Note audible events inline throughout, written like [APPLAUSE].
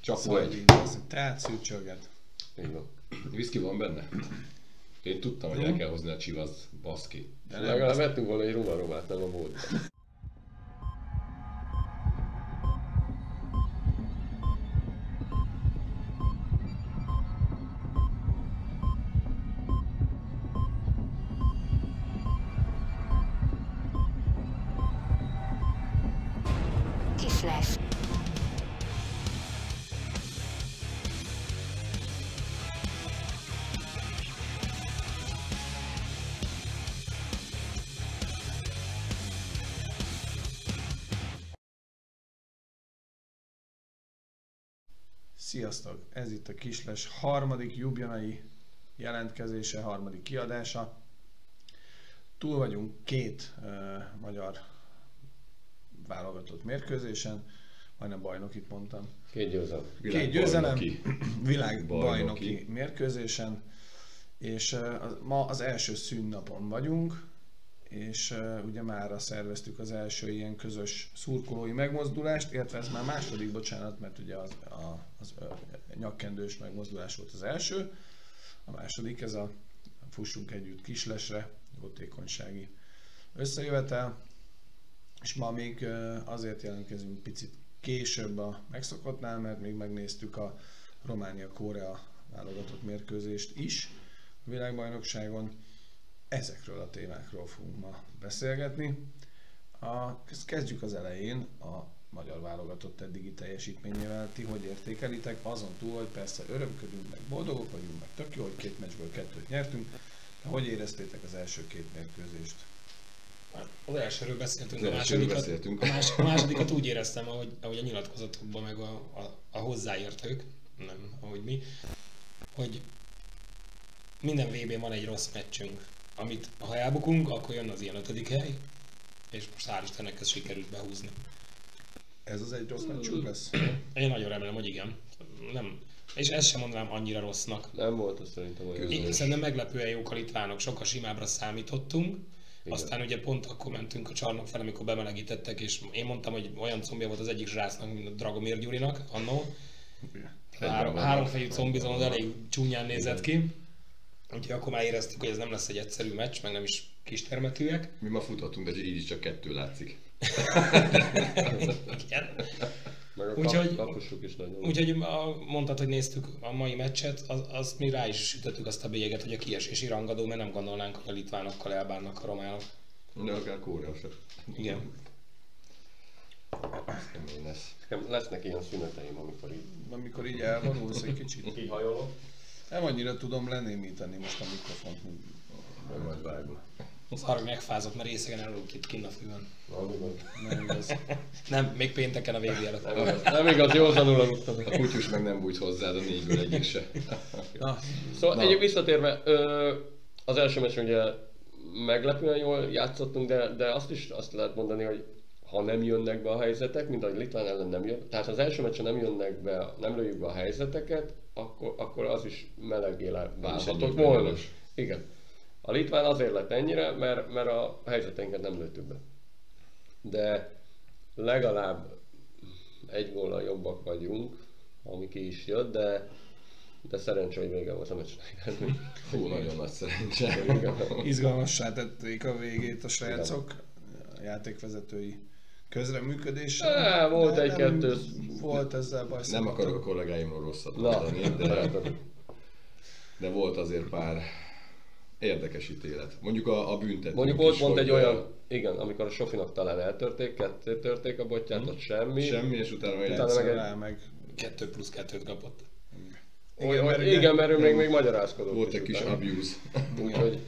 Csapó egy. Tehát szűrcsölget. Így van. Whisky van benne? Én tudtam, hogy el kell hozni a csivasz, baszki. De Legalább vettünk volna egy rumaromát, nem a volt. Sziasztok! Ez itt a Kisles harmadik jubjanai jelentkezése, harmadik kiadása. Túl vagyunk két uh, magyar válogatott mérkőzésen, majdnem bajnokit mondtam. Két győzelem. Két győzelem, Világbajnoki. világbajnoki Bajnoki. mérkőzésen, és uh, ma az első szünnapon vagyunk, és ugye mára szerveztük az első ilyen közös szurkolói megmozdulást, illetve ez már második, bocsánat, mert ugye az, a, az ö, nyakkendős megmozdulás volt az első, a második ez a fussunk együtt kislesre, jótékonysági összejövetel, és ma még azért jelentkezünk picit később a megszokottnál, mert még megnéztük a Románia-Korea válogatott mérkőzést is a világbajnokságon. Ezekről a témákról fogunk ma beszélgetni. A, kezdjük az elején a magyar válogatott eddigi teljesítményével. Ti hogy értékelitek? Azon túl, hogy persze örömködünk, meg boldogok vagyunk, meg tök jó, hogy két meccsből kettőt nyertünk. De hogy éreztétek az első két mérkőzést? Az elsőről beszéltünk, Az a másodikat, beszéltünk. a, más, a másodikat úgy éreztem, ahogy, ahogy a nyilatkozatokban, meg a, a, a hozzáértők, nem ahogy mi, hogy minden VB-n van egy rossz meccsünk, amit ha elbukunk, akkor jön az ilyen ötödik hely, és most hál' Istennek ez sikerült behúzni. Ez az egy rossz meccsünk lesz? Én nagyon remélem, hogy igen. Nem, és ezt sem mondanám annyira rossznak. Nem volt az szerintem olyan. Én szerintem meglepően jók a litvánok, sokkal simábbra számítottunk. Igen. Aztán ugye pont akkor mentünk a csarnok fel, amikor bemelegítettek, és én mondtam, hogy olyan combja volt az egyik zsásznak, mint a Dragomir Gyurinak annó. Három, háromfejű combizon az elég csúnyán nézett ki. Úgyhogy akkor már éreztük, hogy ez nem lesz egy egyszerű meccs, meg nem is kistermetűek. Mi ma futottunk, de így is csak kettő látszik. [LAUGHS] Igen. Meg a Úgyhogy- kap, is nagyon. Úgyhogy a, mondtad, hogy néztük a mai meccset, az, azt mi rá is sütöttük azt a bélyeget, hogy a kiesési rangadó, mert nem gondolnánk, hogy a litvánokkal elbánnak a románok. De akár Korea se. Igen. Nekem lesznek ilyen szüneteim, amikor így Amikor így elvonulsz egy kicsit. kihajolok. Nem annyira tudom lenémítani most a mikrofont, mint Majd majd vágom. Szar, hogy megfázott, mert részegen elulok itt kinn a fűben. Nem igaz. nem. Nem, még pénteken a VB előtt. Nem igaz, nem igaz józanul aludtam. A kutyus meg nem bújt hozzád a négyből egyik se. Na, Szóval Na. egyéb visszatérve, ö, az első meccsen ugye meglepően jól játszottunk, de, de azt is azt lehet mondani, hogy ha nem jönnek be a helyzetek, mint ahogy Litván ellen nem jön, tehát az első meccsen nem jönnek be, nem lőjük be a helyzeteket, akkor, akkor az is melegéle válhatott volna. Igen. A Litván azért lett ennyire, mert, mert a helyzeteinket nem lőttük be. De legalább egy góllal jobbak vagyunk, ami ki is jött, de, de szerencsé, hogy vége volt a meccsnek. Fú, nagyon nagy szerencse. izgalmassá tették a végét a srácok, a játékvezetői közreműködése. Á, volt egy-kettő. Volt ezzel baj. Nem akarok a kollégáimról rosszat mondani, de, de volt azért pár érdekes ítélet. Mondjuk a, a büntető. Mondjuk volt pont egy olyan, igen, amikor a Sofinak talán eltörték, ketté törték a botját, ott semmi. Semmi, és utána Utána Egyszer meg egy- rá, meg Kettő plusz kettőt kapott. Igen, Igen, mert, igen, mert ő még, még magyarázkodott. volt egy kis utána. abuse. Úgyhogy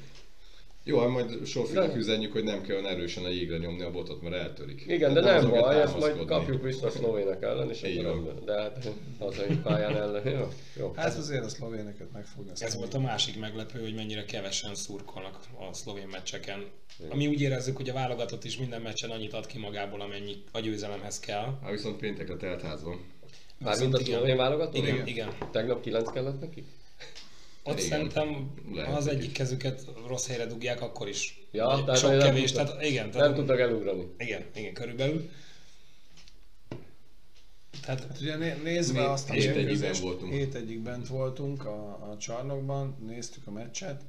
Jó, hát majd Sofinak De- üzenjük, hogy nem kell olyan erősen a jégre nyomni a botot, mert eltörik. igen, de Tehát nem baj, ezt majd kapjuk vissza a szlovének ellen, és Így akkor. De hát hazai pályán ellen, jó? jó. hát azért a szlovéneket meg fogja Ez volt a másik meglepő, hogy mennyire kevesen szurkolnak a szlovén meccseken. Ami úgy érezzük, hogy a válogatott is minden meccsen annyit ad ki magából, amennyi a győzelemhez kell. Hát viszont péntekre telt ház van. Mármint a igen. szlovén válogatott? Igen, Igen. igen. Tegnap 9 kellett neki? Ott Igen. szerintem, Lehet, ha az hogy egyik is. kezüket rossz helyre dugják, akkor is. Ja, tehát sok nem kevés, tudtak- tehát igen, Nem tehát, tudtak elugrani. igen, igen, körülbelül. Tehát Hát ugye né- nézve Hét- azt a hét egyig mérkőzést, bent voltunk. hét egyig bent voltunk a, a csarnokban, néztük a meccset.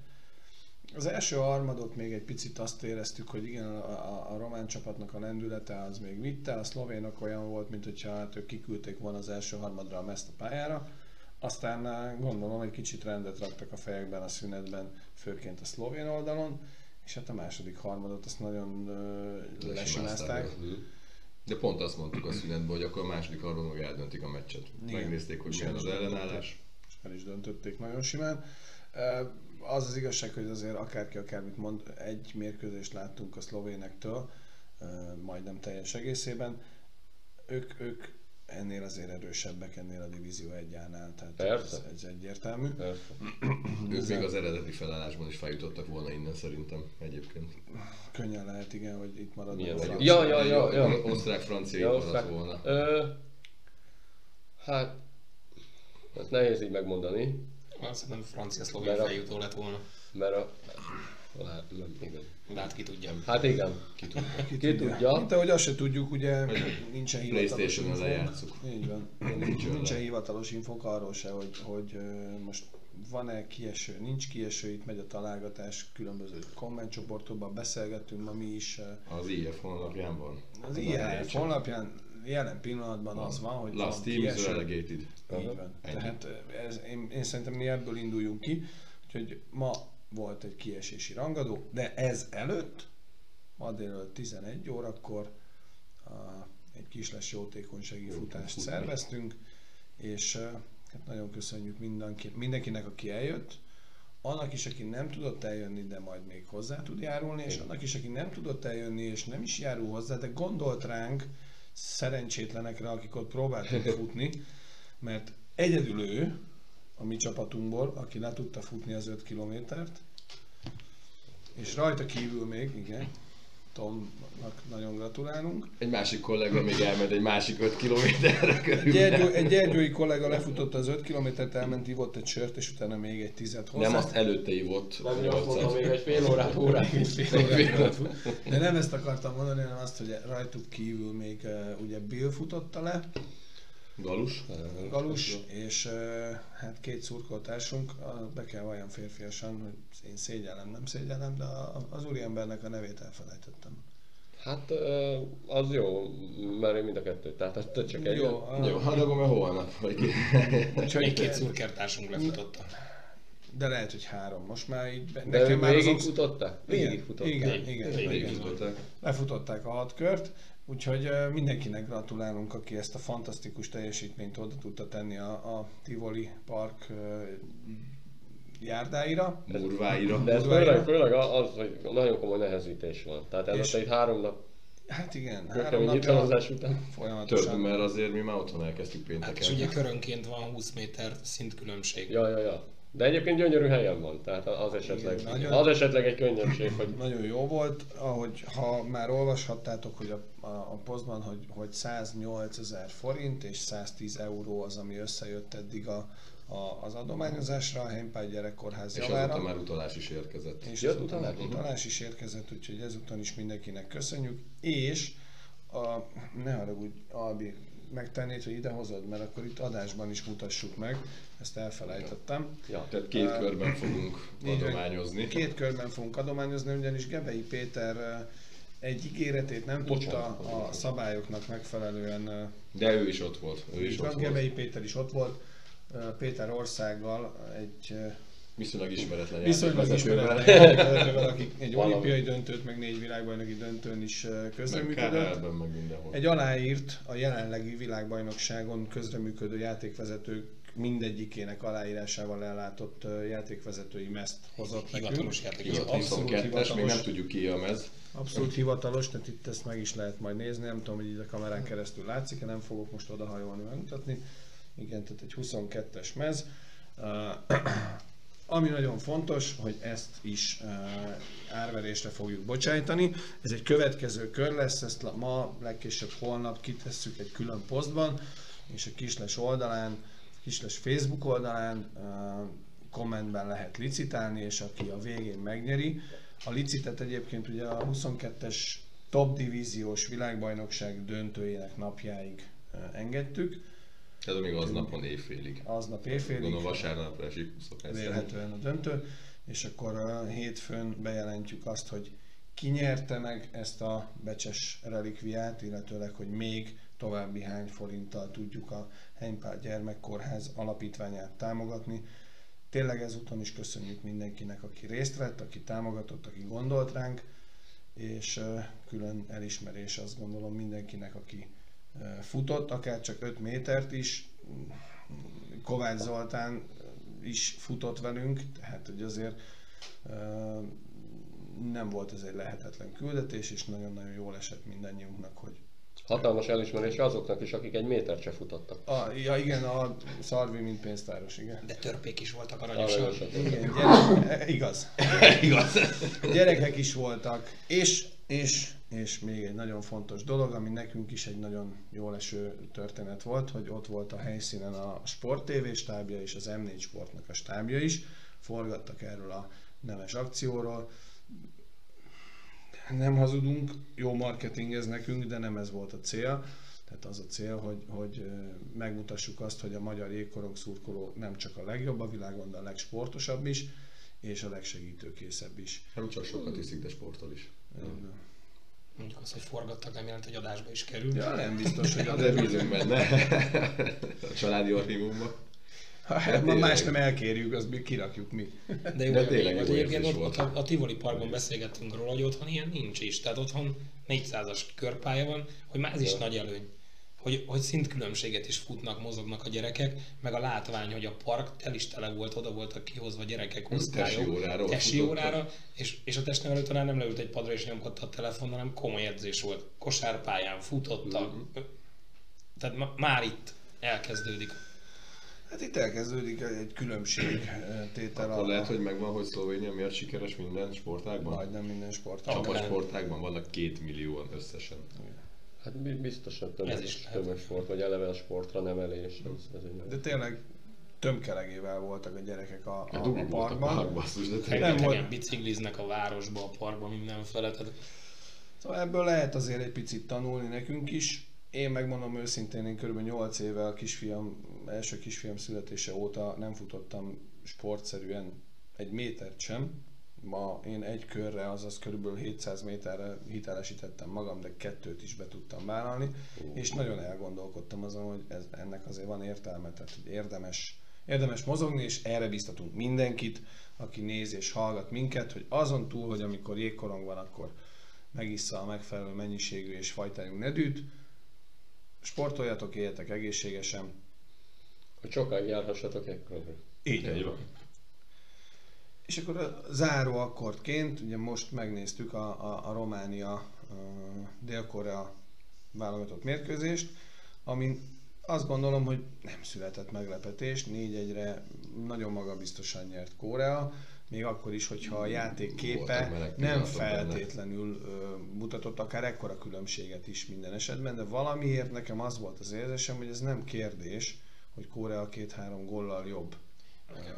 Az első harmadot még egy picit azt éreztük, hogy igen, a, a, a román csapatnak a lendülete az még vitte, a szlovénok olyan volt, mint hogyha hát ők kiküldték volna az első harmadra a meszt a pályára. Aztán eh, gondolom, hogy kicsit rendet raktak a fejekben a szünetben, főként a szlovén oldalon, és hát a második harmadot azt nagyon uh, lesimázták. De pont azt mondtuk a szünetben, hogy akkor a második harmadban meg eldöntik a meccset. Igen. Megnézték, hogy milyen az ellenállás. és el is döntötték nagyon simán. Ö, Az az igazság, hogy azért akárki akármit mond, egy mérkőzést láttunk a szlovénektől, majdnem teljes egészében. Ők, ők ennél azért erősebbek ennél a divízió egyánál, tehát Persze. ez, ez egyértelmű. Persze. [CLEARS THROAT] Ők még az eredeti felállásban is feljutottak volna innen szerintem egyébként. Könnyen lehet, igen, hogy itt maradnak Milyen a. Ja, ja, ja, ja. Osztrák-francia Ja, osztrák. volna. Ö, hát, ezt nehéz így megmondani, azt szerintem francia-szlovén feljutó lett volna. mert a... Hát, nem, igen. De hát ki tudja. Hát igen, Ki tudja. Ki, Ki tudja. Mint ahogy azt se tudjuk, ugye nincsen hivatalos PlayStation-on infónk. Így van. Nincs nincsen hivatalos infók arról se, hogy, hogy most van-e kieső, nincs kieső, itt megy a találgatás, különböző kommentcsoportokban beszélgettünk ma mi is. Az IF honlapján van. Az IHF honlapján jelen pillanatban az van, hogy Last van team is kieső. relegated. Így van. Ennyi. Tehát ez, én, én szerintem mi ebből induljunk ki, úgyhogy ma volt egy kiesési rangadó, de ez előtt, ma délelőtt 11 órakor a, egy kisles jótékonysági futást szerveztünk, és hát nagyon köszönjük mindenki, mindenkinek, aki eljött, annak is, aki nem tudott eljönni, de majd még hozzá tud járulni, és annak is, aki nem tudott eljönni, és nem is járul hozzá, de gondolt ránk, szerencsétlenekre, akik ott próbáltunk [LAUGHS] futni, mert egyedül ő, a mi csapatunkból, aki le tudta futni az 5 kilométert, és rajta kívül még, igen, Tomnak nagyon gratulálunk. Egy másik kollega még elment egy másik 5 kilométerre Egy, körülbelül. gyergyó, egy gyergyói kollega lefutotta az 5 kilométert, elment, ivott egy sört, és utána még egy tizet hozzá. Nem, azt előtte ivott. nem azt mondom, 800. még egy fél órát, órát. Fél órát. De nem ezt akartam mondani, hanem azt, hogy rajtuk kívül még uh, ugye Bill futotta le, Galus. Galus, és hát két szurkoltársunk, be kell valljam férfiasan, hogy én szégyellem, nem szégyellem, de az úriembernek a nevét elfelejtettem. Hát az jó, mert én mind a kettőt, tehát te csak egy. Jó, a- Jó, hát akkor már holnap. Vagy ki. Még két szurkertársunk lefutotta. de lehet, hogy három. Most már így, be- De nekem már végig az- futották? Végig Igen, futották. igen, Végig- igen, végig igen. Futották. Lefutották a hat kört, úgyhogy mindenkinek gratulálunk, aki ezt a fantasztikus teljesítményt oda tudta tenni a, a Tivoli Park járdáira. Murváira. De ez főleg, főleg az, hogy nagyon komoly nehezítés van. Tehát ez És- egy három nap Hát igen, három napja után. Több, folyamatosan. mert azért mi már otthon elkezdtük Hát és pénteken. ugye körönként van 20 méter szintkülönbség. Ja, ja, ja. De egyébként gyönyörű helyen van, tehát az esetleg, Igen, nagyon- az esetleg egy könnyebbség, hogy [CLEARS THROAT] Nagyon jó volt, ahogy ha már olvashattátok, hogy a, a, a posztban, hogy, hogy 108 ezer forint és 110 euró az, ami összejött eddig a, a, az adományozásra a Heimpály Gyerekkórház És javára. azóta már utalás is érkezett. És Jött ezután utalás? utalás is érkezett, úgyhogy ezúton is mindenkinek köszönjük. És a, ne haragudj, Albi, megtennéd, hogy ide hozod, mert akkor itt adásban is mutassuk meg, ezt elfelejtettem. ja. Tehát két Ö, körben fogunk Így adományozni. Két körben fogunk adományozni, ugyanis Gebei Péter egy ígéretét nem tudta Bocsánat, a bocsánat. szabályoknak megfelelően De ő is ott volt. Ő is ott van, volt. Gebei Péter is ott volt, Péter országgal egy Viszonylag ismeretlen viszonylag ismeretlen játékvezetővel, akik [LAUGHS] egy Valami. olimpiai döntőt, meg négy világbajnoki döntőn is eh, Meg közreműködött. KHL-ben, meg mindenhol. Egy aláírt a jelenlegi világbajnokságon közreműködő játékvezetők mindegyikének aláírásával ellátott eh, játékvezetői mezt hozott nekünk. Hivatalos játék. Ki volt Abszolút 22-es, még hivatalos. nem tudjuk ki a mez. Abszolút hivatalos, tehát itt ezt meg is lehet majd nézni, nem tudom, hogy így a kamerán keresztül látszik nem fogok most odahajolni megmutatni. Igen, tehát egy 22-es mez. [CLEARS THROAT] [CLEARS THROAT] Ami nagyon fontos, hogy ezt is uh, árverésre fogjuk bocsájtani. Ez egy következő kör lesz, ezt ma, legkésőbb holnap kitesszük egy külön posztban, és a Kisles oldalán, Kisles Facebook oldalán uh, kommentben lehet licitálni, és aki a végén megnyeri. A licitet egyébként ugye a 22-es top divíziós világbajnokság döntőjének napjáig engedtük. Ez még aznap van éjfélig. Aznap éjfélig. Gondolom vasárnapra esik szokás vélhetően a döntő, és akkor a hétfőn bejelentjük azt, hogy ki nyerte meg ezt a becses relikviát, illetőleg, hogy még további hány forinttal tudjuk a Heimpál Gyermekkórház alapítványát támogatni. Tényleg ezúton is köszönjük mindenkinek, aki részt vett, aki támogatott, aki gondolt ránk, és külön elismerés azt gondolom mindenkinek, aki futott, akár csak 5 métert is. Kovács Zoltán is futott velünk, tehát hogy azért nem volt ez egy lehetetlen küldetés, és nagyon-nagyon jól esett mindannyiunknak, hogy Hatalmas elismerés azoknak is, akik egy métert se futottak. a, ja igen, a Szarvi, mint pénztáros, igen. De törpék is voltak aranyosan. Igen, gyerek, e, [LAUGHS] igaz. Igaz. Gyerekek is voltak, és, és, és még egy nagyon fontos dolog, ami nekünk is egy nagyon jól eső történet volt, hogy ott volt a helyszínen a Sport TV stábja és az M4 Sportnak a stábja is, forgattak erről a nemes akcióról. Nem hazudunk, jó marketing ez nekünk, de nem ez volt a cél. Tehát az a cél, hogy, hogy megmutassuk azt, hogy a magyar jégkorong szurkoló nem csak a legjobb a világon, de a legsportosabb is, és a legsegítőkészebb is. Nem csak sokat iszik, de sportol is. Mondjuk az, hogy forgattak, nem jelent, hogy adásba is kerül. Ja, nem biztos, hogy a De bízunk benne. A családi archívumban. Ha hát ma más nem elkérjük, azt még kirakjuk mi. De jó, De tényleg jó egyébként ott, volt. a, a Tivoli Parkban beszélgettünk róla, hogy otthon ilyen nincs is. Tehát otthon 400-as körpálya van, hogy már ez is nagy előny. Hogy, hogy szintkülönbséget is futnak, mozognak a gyerekek, meg a látvány, hogy a park tel is tele volt, oda voltak kihozva gyerekek osztályok. Tesi órára Tesi órára, és, és a testnevelő tanár nem leült egy padra és nyomkodta a telefon, hanem komoly edzés volt. Kosárpályán futottak. Mhm. Tehát ma, már itt elkezdődik. Hát itt elkezdődik egy különbség tétel Akkor a, lehet, hogy megvan, hogy Szlovénia miért sikeres minden sportágban? majdnem minden sportban. Csapat Akár. sportágban vannak két millióan összesen. Hát bi- biztos, hogy Ez tömeg, is tömegsport, vagy eleve a sportra nevelés. Ez, ez egy De tényleg tömkelegével voltak a gyerekek a, a, A volt a parkban. park, basszus, de tényleg. Rengetegen volt- bicikliznek a városba, a parkba, mindenfele. Tehát Szóval ebből lehet azért egy picit tanulni nekünk is. Én megmondom őszintén, én kb. 8 éve a kisfiam, első kisfiam születése óta nem futottam sportszerűen egy métert sem. Ma én egy körre, azaz kb. 700 méterre hitelesítettem magam, de kettőt is be tudtam vállalni, és nagyon elgondolkodtam azon, hogy ez, ennek azért van értelme, tehát hogy érdemes, érdemes mozogni, és erre biztatunk mindenkit, aki néz és hallgat minket, hogy azon túl, hogy amikor jégkorong van, akkor megissza a megfelelő mennyiségű és fajtájú nedűt, sportoljatok, éljetek egészségesen. Hogy sokáig járhassatok ekkor. Így Így van. És akkor a záró akkordként, ugye most megnéztük a, a, a Románia a Dél-Korea válogatott mérkőzést, amin azt gondolom, hogy nem született meglepetés, 4-1-re nagyon magabiztosan nyert Korea, még akkor is, hogyha a játék képe nem feltétlenül ö, mutatott akár ekkora különbséget is minden esetben, de valamiért nekem az volt az érzésem, hogy ez nem kérdés, hogy Korea két-három gollal jobb.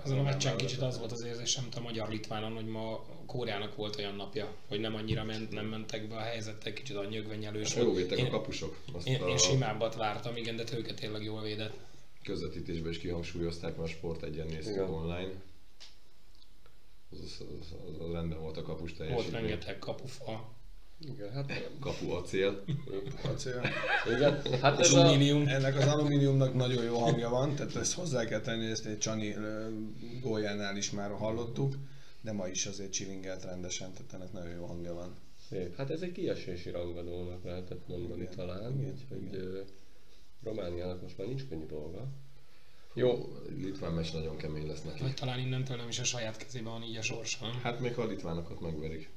Azon a meccsen kicsit az volt az érzésem, mint a magyar-litvánon, hogy ma Kóreának volt olyan napja, hogy nem annyira ment, nem mentek be a helyzettel, kicsit a nyögvenyelős Jó volt. védtek a Én, kapusok. Azt én, a én simábbat vártam, igen, de őket tényleg jól védett. közvetítésben is kihangsúlyozták, mert a sport egyen néztük online. Az, az, az, az, rendben volt a kapus Volt teljesítmény. rengeteg kapufa, Igen, hát, Kapu acél. Acél. igen, hát ez a. Ennek az alumíniumnak nagyon jó hangja van, tehát ezt hozzá kell tenni, ezt egy Csani góljánál is már hallottuk, de ma is azért csilingelt rendesen, tehát ennek nagyon jó hangja van. szép. Hát ez egy kiesési rangadónak lehetett mondani Igen, talán, igen, úgyhogy igen. Romániának most már nincs könnyű dolga. Jó, Litván meccs nagyon kemény lesz neki. Vagy talán innentől nem is a saját kezében van így a sorsa. Hát még ha a litvánokat megverik.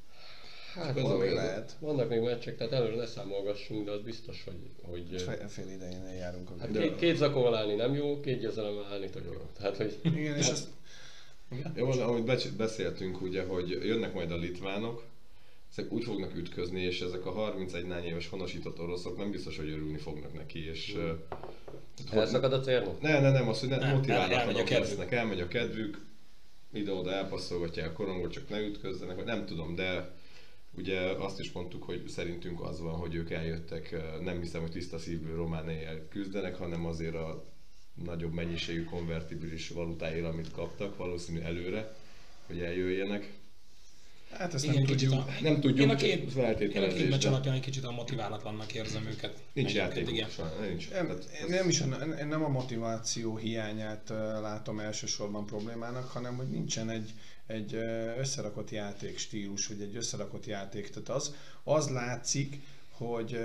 Hát Ez vannak, olyan- lehet. vannak még meccsek, tehát előre leszámolgassunk, de az biztos, hogy, hogy ö, Fél, fél idején járunk a hát De- két, két zakóval állni nem jó, két győzelemmel állni tök jó. Tehát, hogy Igen, és ezt Jó, van, amit beszéltünk ugye, hogy jönnek majd a litvánok, ezek úgy fognak ütközni, és ezek a 31 nány éves honosított oroszok nem biztos, hogy örülni fognak neki, és... Mm. elszakad a célnak. Ne, ne, nem, az, hogy ne, Nem, elmegy motiválnak a kedvük. lesznek, elmegy a kedvük, ide-oda elpasszolgatják a korongot, csak ne ütközzenek, vagy nem tudom, de ugye azt is mondtuk, hogy szerintünk az van, hogy ők eljöttek, nem hiszem, hogy tiszta szívű Romániáért küzdenek, hanem azért a nagyobb mennyiségű konvertibilis valutáért, amit kaptak, valószínű előre, hogy eljöjjenek. Hát ezt Igen, nem tudjuk. a, Nem tudjuk, én a két, én a két feltételezés, meccs de- alapján egy kicsit a motiválatlannak érzem őket. Nincs játékuk, igen. nincs. Nem, én nem is a, én nem a motiváció hiányát látom elsősorban problémának, hanem hogy nincsen egy, egy összerakott játékstílus, vagy egy összerakott játék. Tehát az, az látszik, hogy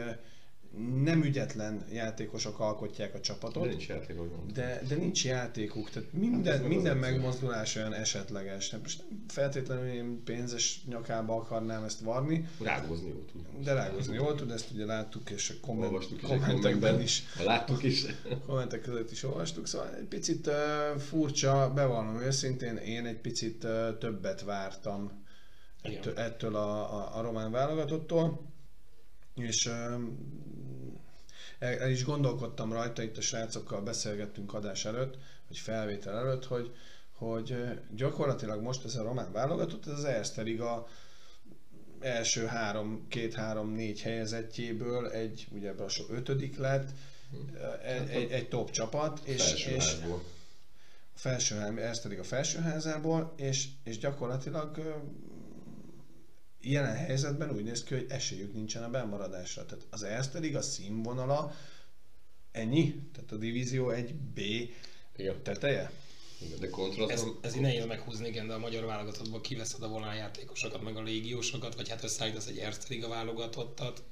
nem ügyetlen játékosok alkotják a csapatot, De nincs játék, ahogy mondtam. de, de nincs játékuk, tehát Hát minden, meg minden megmozdulás olyan esetleges. Nem, most feltétlenül én pénzes nyakába akarnám ezt varni, Rágózni jó tud. de rágózni jól tud, ezt ugye láttuk, és a komment, Olvastuk kommentekben is láttuk is. kommentek között is olvastuk, szóval egy picit uh, furcsa, bevallom őszintén, én egy picit uh, többet vártam Igen. ettől, ettől a, a, a román válogatottól, és el, is gondolkodtam rajta, itt a srácokkal beszélgettünk adás előtt, vagy felvétel előtt, hogy, hogy gyakorlatilag most ez a román válogatott, ez az Erste Liga első három, két-három-négy helyezettjéből egy, ugye ebből a ötödik lett, egy, egy, egy top csapat, és, és felsőház, pedig a felsőházából, és, és gyakorlatilag jelen helyzetben úgy néz ki, hogy esélyük nincsen a bemaradásra. Tehát az Erste Liga színvonala ennyi? Tehát a divízió 1B Igen. teteje? Igen, De Ez, kontrasztban ez így nehéz meghúzni, igen, de a magyar válogatottból kiveszed a volán játékosokat, meg a légiósokat, vagy hát összeállítasz egy Erste Liga válogatottat.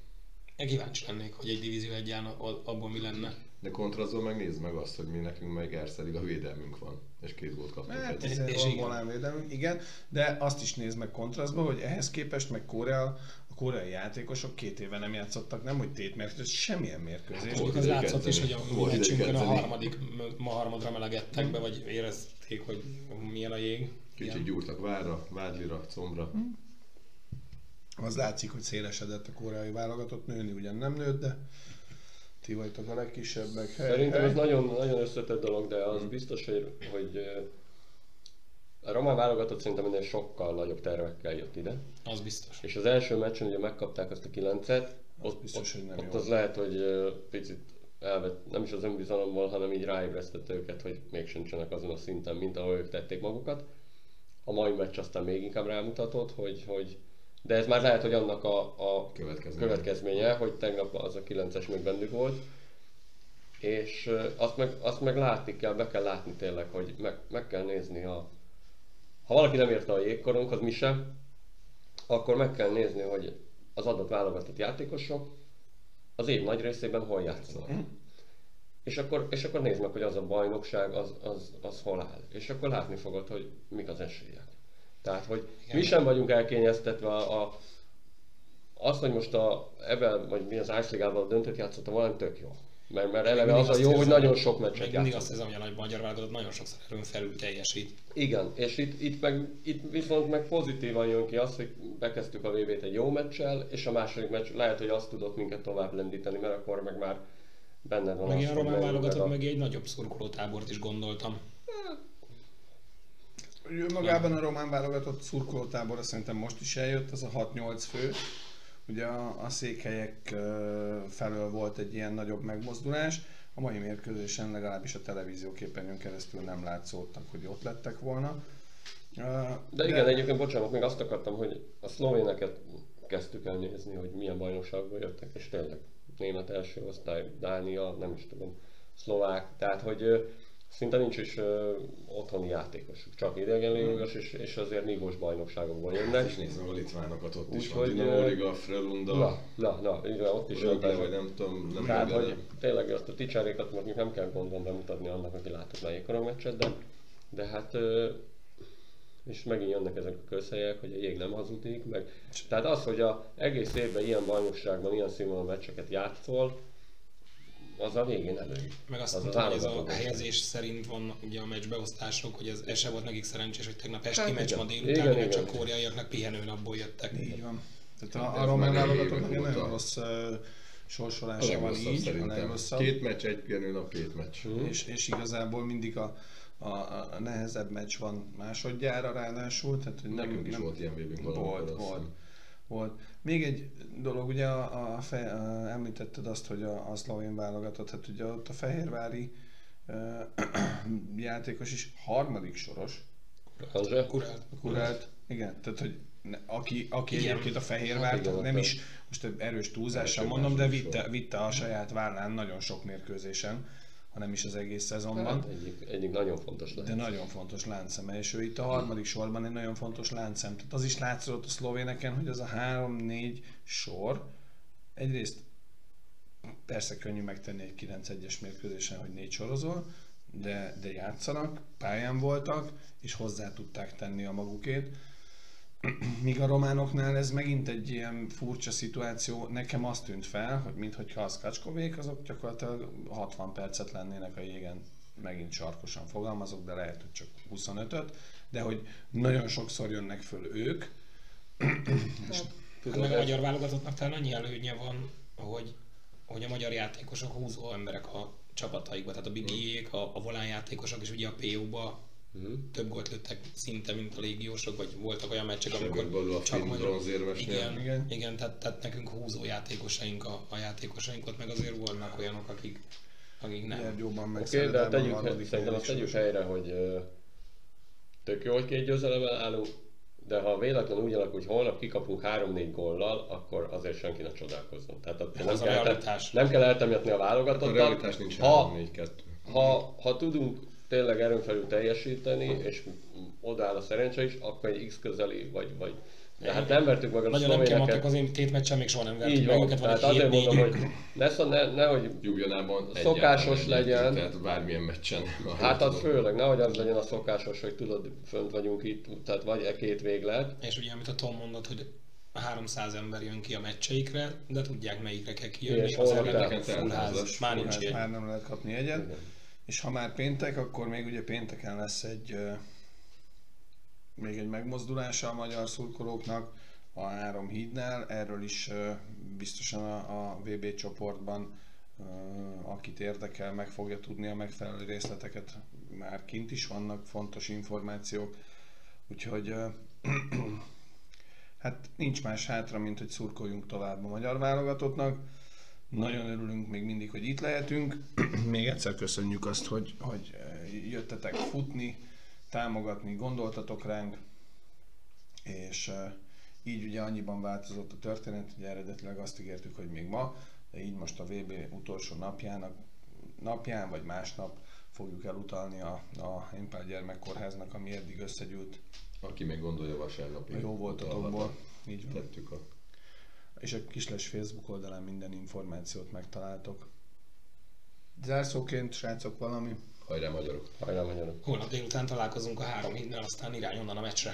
Én kíváncsi lennék, hogy egy divízió egyán abból mi lenne. De kontrasztban meg nézd meg azt, hogy mi nekünk meg Erszelig a védelmünk van, és két gólt kaptunk. Hát egy. és van igen. igen, de azt is nézd meg kontrasztba, hogy ehhez képest meg Korea, a koreai játékosok két éve nem játszottak, nem hogy tétmérkőzés, semmilyen mérkőzés. Mondjuk az látszott is, hogy a meccsünkön a harmadik, ma harmadra melegedtek be, vagy érezték, hogy milyen a jég. Kicsit Igen. gyúrtak várra, vádlira, combra. Az látszik, hogy szélesedett a koreai válogatott, nőni ugyan nem nőtt, de ti vagytok a legkisebbek. Hely, Szerintem hely. ez nagyon, nagyon összetett dolog, de az biztos, hogy, hogy a román válogatott szerintem ennél sokkal nagyobb tervekkel jött ide. Az biztos. És az első meccsen ugye megkapták azt a kilencet, Az ott, biztos, hogy nem ott jó. az lehet, hogy picit elvett, nem is az önbizalomból, hanem így ráébresztette őket, hogy még sincsenek azon a szinten, mint ahol ők tették magukat. A mai meccs aztán még inkább rámutatott, hogy, hogy de ez már lehet, hogy annak a, a Következménye. következménye, hogy tegnap az a 9-es még bennük volt. És azt meg, azt meg látni kell, be kell látni tényleg, hogy meg, meg kell nézni a... Ha valaki nem érte a jégkorunk, az mi sem, akkor meg kell nézni, hogy az adott válogatott játékosok az év nagy részében hol játszanak. És akkor, és akkor nézd meg, hogy az a bajnokság, az, az, az hol áll. És akkor látni fogod, hogy mik az esélyek. Tehát, hogy Igen. mi sem vagyunk elkényeztetve a, a az, hogy most a ebben, vagy mi az Ice Ligában döntőt játszott, valami tök jó. Mert, mert eleve az a azt jó, hogy nagyon sok meccset Még mindig azt hiszem, hogy a nagy magyar válogatott nagyon sokszor erőn felül teljesít. Igen, és itt, itt, meg, itt viszont meg pozitívan jön ki az, hogy bekezdtük a VB-t egy jó meccsel, és a második meccs lehet, hogy azt tudott minket tovább lendíteni, mert akkor meg már benned van Meg az, a román válogatott meg egy nagyobb szurkolótábort is gondoltam. Ő magában a román válogatott szurkolótábora szerintem most is eljött, az a 6-8 fő. Ugye a, a székhelyek felől volt egy ilyen nagyobb megmozdulás. A mai mérkőzésen legalábbis a televízióképernyőn keresztül nem látszódtak, hogy ott lettek volna. Ö, De igen, egyébként bocsánat, még azt akartam, hogy a szlovéneket kezdtük el nézni, hogy milyen bajnokságból jöttek, és tényleg német első osztály, Dánia, nem is tudom, szlovák, tehát hogy szinte nincs is ö, otthoni játékosuk, csak idegenlégos, és, és azért nívós bajnokságokból jönnek. És nézd meg a litvánokat, ott is Úgyhogy, van. Dinamo ö, Liga, Frölunda, Na, na, na, igen, ott is Rögle, vagy nem tudom, nem Tehát, hogy tényleg azt a ticsárékat mondjuk nem kell gondon bemutatni annak, aki látott már jégkorong meccset, de, de hát ö, és megint jönnek ezek a közhelyek, hogy a jég nem hazudik, meg tehát az, hogy a egész évben ilyen bajnokságban, ilyen színvonalú meccseket játszol, az a végén elő. Meg azt Az mondtam, az hogy ez a helyezés szerint van ugye a meccsbeosztások, hogy ez, ez se volt nekik szerencsés, hogy tegnap esti Hát meccs igen. ma délután, Igen, igen. csak koreaiaknak pihenőnapból jöttek. Így van. Tehát Hát a, a román válogatottnak nagyon rossz sorsolása van így, a legrosszabb. Két meccs, egy genő nap, két meccs. Mhm. és, és igazából mindig a, a, a nehezebb meccs van másodjára ráadásul, tehát hogy nem, Nekünk is nem, volt ilyen vb volt, volt, volt. Még egy dolog, ugye a, a, fe, a említetted azt, hogy a, a szlovén válogatott, hát ugye ott a fehérvári uh, [CLEARS THROAT] játékos is harmadik soros, Anzse? Kurál. kurált, igen, tehát hogy ne, aki, aki Igen. egyébként a Hát Fehérvárt igen, nem is, most egy erős túlzással mondom, de vitte, vitte a saját vállán nagyon sok mérkőzésen, hanem is az egész szezonban. Hát egyik, egyik nagyon fontos lehet. De nagyon fontos láncszeme, és ő itt a harmadik sorban egy nagyon fontos láncszem. Tehát az is látszott a szlovéneken, hogy az a három-négy sor egyrészt persze könnyű megtenni egy 9-1-es mérkőzésen, hogy négy sorozol, de, de játszanak, pályán voltak, és hozzá tudták tenni a magukét. Míg a románoknál ez megint egy ilyen furcsa szituáció, nekem azt tűnt fel, hogy minthogyha a Skacskovék, azok gyakorlatilag 60 percet lennének a jégen, megint sarkosan fogalmazok, de lehet, hogy csak 25-öt, de hogy nagyon sokszor jönnek föl ők, [CLEARS THROAT] Hát meg a magyar válogatottnak talán annyi előnye van, hogy, hogy a magyar játékosok húzó emberek a csapataikba, tehát a bigiék, a, a volán játékosok, és ugye a PO-ba Mhm. több gólt lőttek szinte, mint a légiósok, vagy voltak olyan meccsek, amikor a csak finn magyar... bronzérmesnél. Igen, igen, Igen. tehát, tehát, nekünk húzó játékosaink a, a játékosaink, ott meg azért vannak olyanok, akik, akik nem. Gyergyóban meg Oké, okay, de Szeredában tegyük, harmadik, szerintem azt tegyük helyre, hogy tök jó, hogy két győzelemmel állunk, de ha véletlenül úgy alakul, hogy holnap kikapunk 3-4 góllal, akkor azért senki ne csodálkozzon. Tehát nem, a kell, nem kell eltemetni a Hát a válogatottat. realitás nincs ha, 3-4-2. ha, ha tudunk tényleg erőn felül teljesíteni, és odáll a szerencse is, akkor egy X közeli, vagy, vagy de hát nem vertük meg a Nagyon nem szlovéneket. az én két meccsen, még soha nem vertük Így meg van, őket, van tehát azért 7 mondom, hogy ne, szó- ne, nehogy Jubjanában Szokásos legyen. Tehát bármilyen meccsen. Hát az főleg, nehogy az legyen a szokásos, hogy tudod, fönt vagyunk itt, tehát vagy e két véglet. És ugye, amit a Tom mondott, hogy 300 ember jön ki a meccseikre, de tudják melyikre kell kijönni. És az hol ellen kell full ház, már nincs már nem lehet kapni egyet. Igen. És ha már péntek, akkor még ugye pénteken lesz egy még egy megmozdulása a magyar szurkolóknak a három hídnál. Erről is biztosan a, a VB csoportban akit érdekel, meg fogja tudni a megfelelő részleteket. Már kint is vannak fontos információk. Úgyhogy [CLEARS THROAT] hát nincs más hátra, mint hogy szurkoljunk tovább a magyar válogatottnak. Nagyon örülünk még mindig, hogy itt lehetünk. [CLEARS THROAT] még egyszer köszönjük azt, hogy, hogy eh, jöttetek futni, támogatni, gondoltatok ránk, és eh, így ugye annyiban változott a történet, hogy eredetileg azt ígértük, hogy még ma, de így most a VB utolsó napjának, napján vagy másnap fogjuk elutalni a, a Impál Gyermekkórháznak, ami eddig összegyűlt Aki még gondolja vasárnapi. a jó voltatokból. Így van. Tettük a És a Kisles Facebook oldalán minden információt megtaláltok. Zárszóként, srácok, valami? hajrá magyarok. Hajrá magyarok! Holnap délután találkozunk a három hídnál, aztán irány onnan a meccsre.